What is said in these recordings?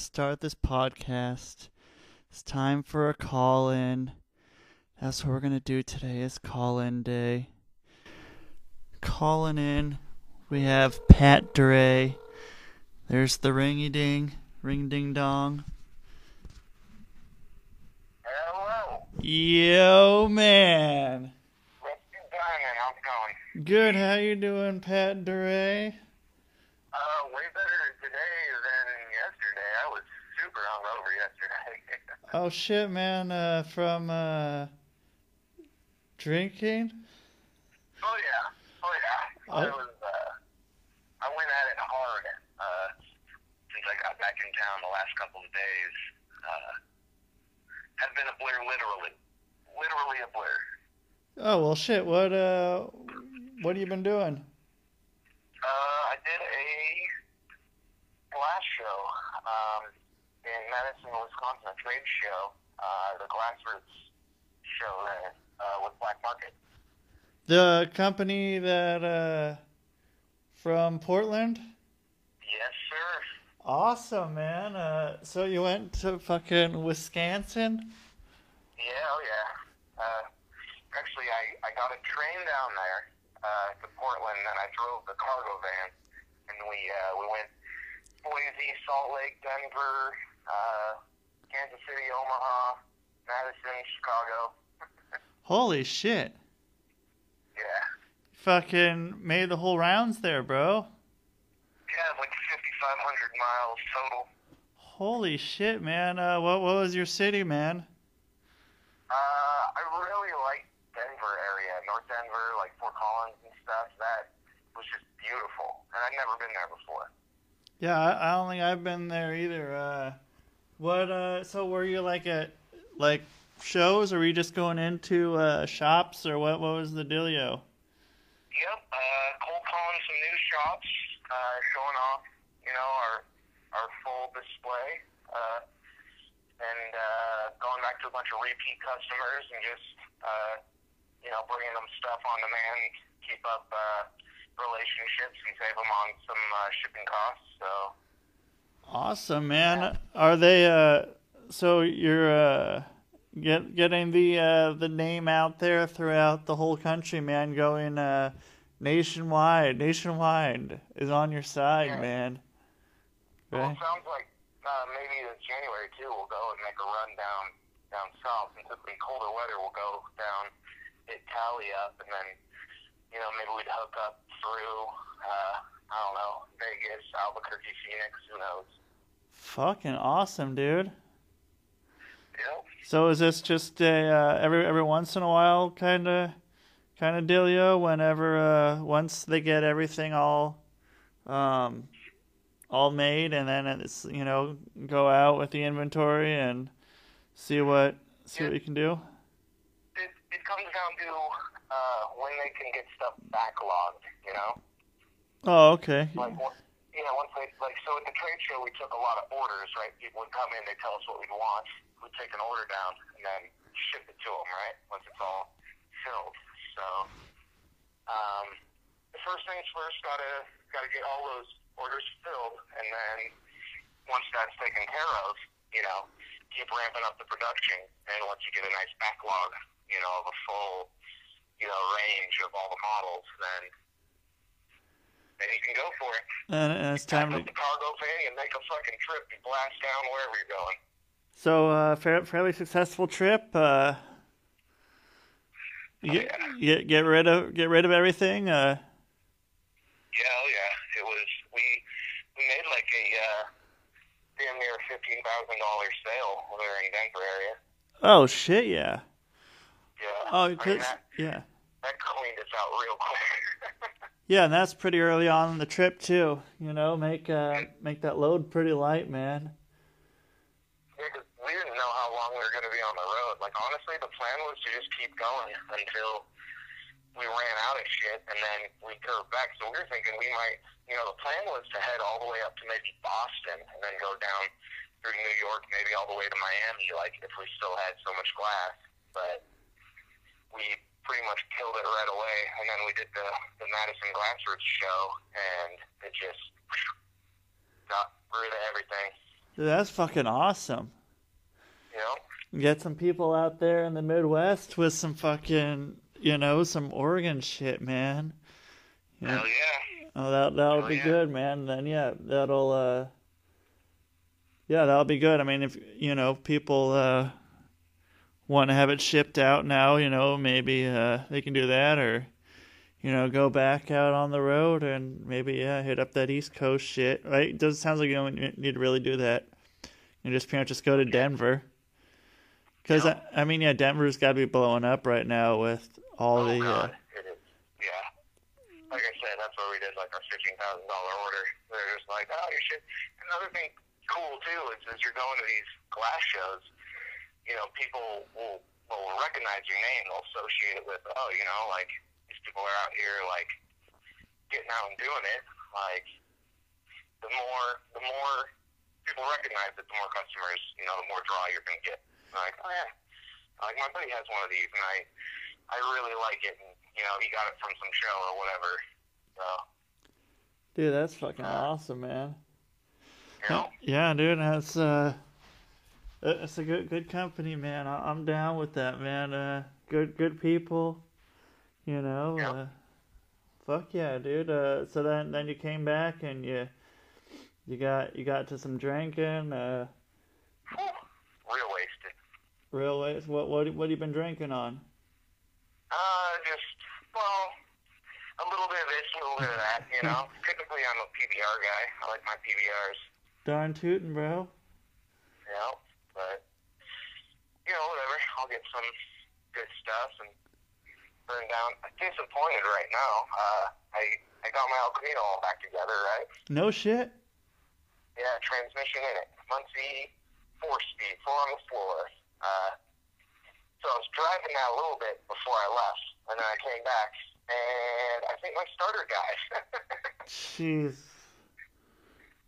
To start this podcast. It's time for a call in. That's what we're going to do today is call in day. Calling in, we have Pat DiRe. There's the ringy ding, ring ding dong. Hello, Yo, man. What's Rusty Diamond. How's it going? Good, how you doing, Pat DiRe? Uh, way better today than yesterday. I was super hungover yesterday. Oh shit, man. Uh, from uh, drinking. oh yeah, oh yeah. I Oh. was. Uh, I went at it hard. Uh, since I got back in town the last couple of days. Uh, have been a blur, literally, literally a blur. Oh well, shit. What uh, what have you been doing? Uh, I did a glass show um, Wisconsin, a trade show, uh, the Glassroots show there uh, with Black Market. The company that uh, from Portland. Yes, sir. Awesome, man. Uh, so you went to fucking Wisconsin? Yeah, oh yeah. Uh, actually, I, I got a train down there uh, to Portland, and I drove the cargo van, and we uh, we went Boise, Salt Lake, Denver, uh, Kansas City, Omaha, Madison, Chicago. Holy shit! Yeah. Fucking made the whole rounds there, bro. Yeah, like 5,500 miles total. Holy shit, man. Uh, what what was your city, man? Uh, I really like Denver area, North Denver, like Fort Collins and stuff. That was just beautiful, and I'd never been there before. Yeah, I, I don't think I've been there either. Uh, what? Uh, so were you like at like shows, or were you just going into uh, shops, or what? What was the dealio? Yep, uh, cold calling some new shops, uh, showing off, you know, our our full display, uh, and uh, going back to a bunch of repeat customers and just, uh, you know, bringing them stuff on demand, keep up uh, relationships and save them on some uh, shipping costs. So. Awesome, man. Are they? Uh, so you're uh, get getting the uh, the name out there throughout the whole country, man. Going uh, nationwide. Nationwide is on your side, Yeah. man. Well, Right. it sounds like uh, maybe this January too. We'll go and make a run down down south, and typically colder weather we'll go down, hit Cali up, and then you know maybe we'd hook up through uh, I don't know Vegas, Albuquerque, Phoenix. Who knows? Fucking awesome, dude. Yep. So is this just a uh, every every once in a while kind of kind of dealio? Whenever uh, once they get everything all um, all made, and then it's you know go out with the inventory and see what see what you can do. It it comes down to uh, when they can get stuff backlogged. You know. Oh, okay. like you know, once they like so at the trade show we took a lot of orders, right? People would come in, they tell us what we'd want, we'd take an order down and then ship it to them, right? Once it's all filled. So, um, the first things first, gotta gotta get all those orders filled, and then once that's taken care of, you know, keep ramping up the production, and once you get a nice backlog, you know, of a full, you know, range of all the models, then then you can go for it. And, and it's time to. cargo thing and make a fucking trip and blast down wherever you're going. So, uh, fair, fairly successful trip. Uh, you get, get get rid of get rid of everything. Uh, Yeah, oh yeah. It was we we made like a uh, damn near fifteen thousand dollar sale were in Denver area. oh shit, yeah. Yeah. Oh, I mean, that, yeah, that cleaned us out real quick. Yeah, and that's pretty early on in the trip too. You know, make uh, make that load pretty light, man. Yeah, 'cause we didn't know how long we were going to be on the road. Like, honestly, the plan was to just keep going until we ran out of shit, and then we drove back. So we were thinking we might, you know, the plan was to head all the way up to maybe Boston, and then go down through New York, maybe all the way to Miami, like if we still had so much glass. But we pretty much killed it right away, and then we did the the Madison Glassworks show, and it just got rid of everything. Dude, that's fucking awesome. You know. Get some people out there in the Midwest with some fucking, you know, some Oregon shit, man. Know, Hell yeah. Oh, that that'll Oh, be yeah. good, man. Then yeah, that'll uh, yeah, that'll be good. I mean, if you know people uh want to have it shipped out now, you know, maybe uh they can do that, or you know, go back out on the road and maybe yeah, hit up that East Coast shit. Right? It doesn't sound like you don't need to really do that. You just pretty much just go to Denver. Because Yeah. I, I mean, yeah, Denver's got to be blowing up right now with all Oh the. Uh, God, it is. Yeah. Like I said, that's where we did like our fifteen thousand dollar order. They're just like, oh, you should. Another thing cool too is as you're going to these glass shows, you know, people will will recognize your name. They'll associate it with, oh, you know, like these people are out here like getting out and doing it. Like the more the more people recognize it, the more customers, you know, the more draw you're gonna get. Like, oh yeah. Like my buddy has one of these, and I I really like it. And, you know, he got it from some show or whatever. So, dude, that's fucking awesome, man. you know, Yeah, dude, that's uh, it's a good good company, man. I, I'm down with that, man. Uh, good good people, you know. Uh, fuck yeah, dude. Uh, so then then you came back and you you got you got to some drinking. Uh, real wasted. real ways. What what what have you been drinking on? Uh, just well, a little bit of this, a little bit of that. You know, typically I'm a PBR guy. I like my PBRs. Darn tootin', bro. You know, but you know, whatever. I'll get some good stuff and burn down. I'm disappointed right now. Uh, I I got my El Camino all back together, right? No shit. Yeah, transmission in it. Muncie four speed, four on the floor. Uh, so I was driving that a little bit before I left, and then I came back, and I think my starter died. Jeez.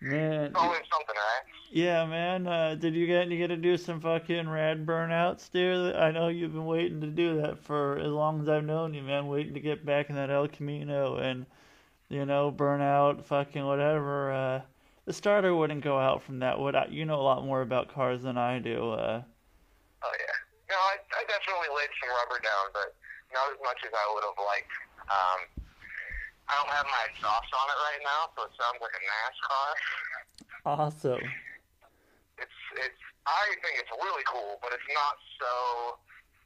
Man. it's always something, right? Yeah, man. Uh, did you get you get to do some fucking rad burnouts, dude? I know you've been waiting to do that for as long as I've known you, man. Waiting to get back in that El Camino and you know burnout, fucking whatever. Uh, the starter wouldn't go out from that. Would I? You know a lot more about cars than I do. Uh, Oh yeah. No, I, I definitely laid some rubber down, but not as much as I would have liked. Um, I don't have my exhaust on it right now, so it sounds like a NASCAR. awesome. It's it's. I think it's really cool, but it's not so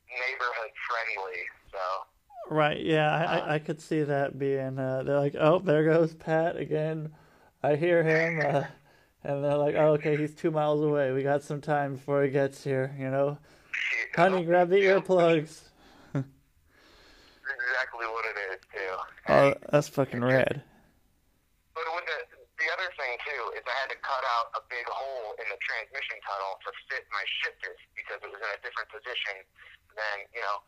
neighborhood friendly. So. Right? Yeah, I, I, I could see that being. Uh, they're like, oh, there goes Pat again. I hear him. Uh, and they're like, oh, okay, he's two miles away. We got some time before he gets here. You know, honey, grab the earplugs. Exactly what it is too. Oh, that's fucking rad. But with the the other thing too is I had to cut out a big hole in the transmission tunnel to fit my shifter because it was in a different position than you know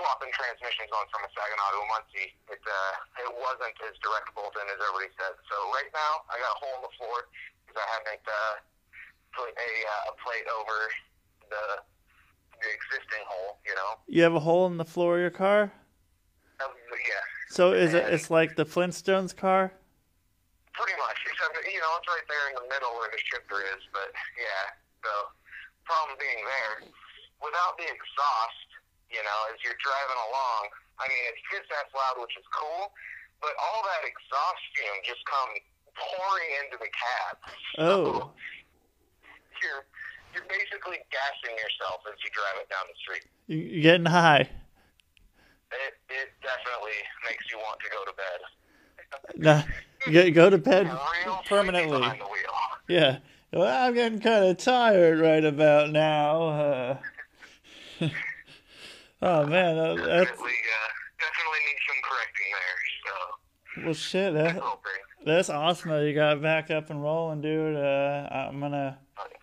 swapping transmissions going from a Saginaw to a Muncie. It uh, it wasn't as direct bolted as everybody said. So right now I got a hole in the floor because I haven't uh, put a uh, a plate over the the existing hole. You know. You have a hole in the floor of your car. So is it? It's like the Flintstones car. Pretty much, except you know it's right there in the middle where the shifter is. But yeah, so problem being there, without the exhaust, you know, as you're driving along, I mean it's kiss ass loud, which is cool, but all that exhaust fume just come pouring into the cab. Oh. you're you're basically gassing yourself as you drive it down the street. You're getting high. It it definitely makes you want to go to bed. Nah, go, to bed Real permanently. Yeah. Well, I'm getting kind of tired right about now. Uh, oh man, that, that's Definitely, uh, definitely need some correcting there. So well shit. That, that's awesome that you got back up and rolling, dude. Uh, I'm gonna.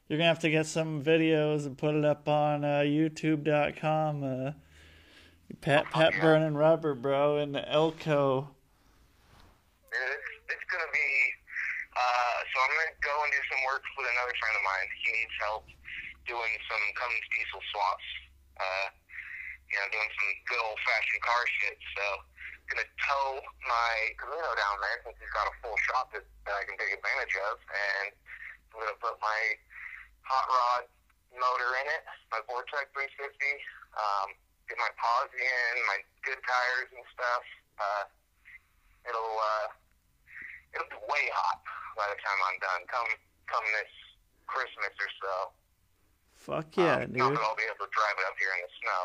You're gonna have to get some videos and put it up on uh, YouTube.com. Pat Pat yeah. burning rubber, bro, in the Elko. It's, it's gonna be. Uh, so I'm gonna go and do some work with another friend of mine. He needs help doing some Cummins diesel swaps. Uh, you know, doing some good old fashioned car shit. So, gonna tow my Camino down there since he's got a full shop that, that I can take advantage of, and I'm gonna put my hot rod motor in it, my Vortec 350. Um, get my paws in, my good tires and stuff. Uh, it'll uh, it'll be way hot by the time I'm done. Come come this Christmas or so. Fuck yeah, um, Not that I'll be able to drive it up here in the snow.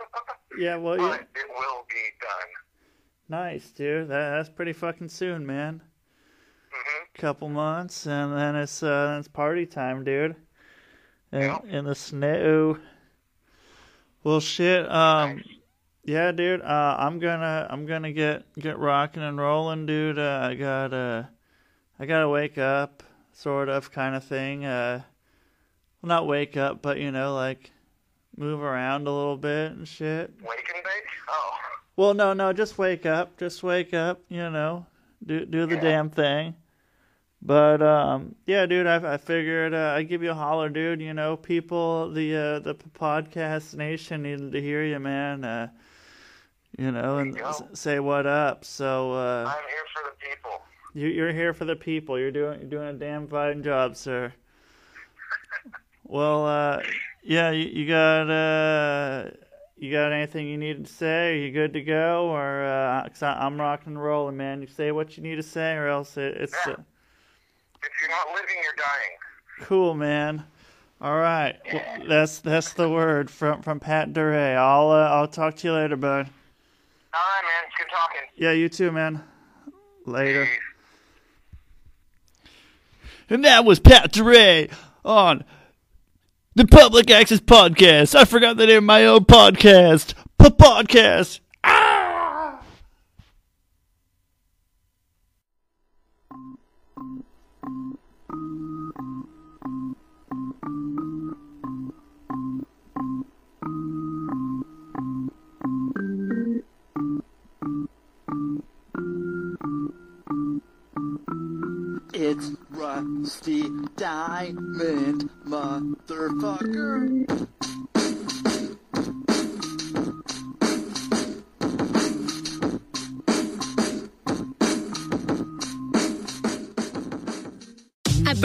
Yeah, well, yeah. it will be done. Nice, dude. That, that's pretty fucking soon, man. hmm Couple months, and then it's uh, it's party time, dude. In, Yeah. in the snow. Well, shit. Um, yeah, dude. Uh, I'm gonna I'm gonna get get rocking and rolling, dude. Uh, I gotta I gotta wake up, sort of, kind of thing. Uh, well, not wake up, but you know, like move around a little bit and shit. Wake and bake? Oh, Well, no, no, just wake up. Just wake up, you know. Do do the Yeah. damn thing. But um yeah, dude, I I figured uh, I'd give you a holler, dude, you know, people the uh the podcast nation needed to hear you, man. Uh you know, and you go. s- say what up. So uh I'm here for the people. you you're here for the people. You're doing you're doing a damn fine job, sir. Well, uh yeah, you, you got uh you got anything you need to say? Are you good to go? Or uh, cause I, I'm rocking and rolling, man. You say what you need to say, or else it, it's Yeah. If you're not living, you're dying. cool, man. All right, well, that's that's the word from from Pat DiRe. I'll uh, I'll talk to you later, bud. All right, man. It's good talking. Yeah, you too, man. Later. Peace. And that was Pat DiRe on the Public Access Podcast. I forgot the name of my own podcast. P-podcast. Ah! Rusty Diamond, motherfucker.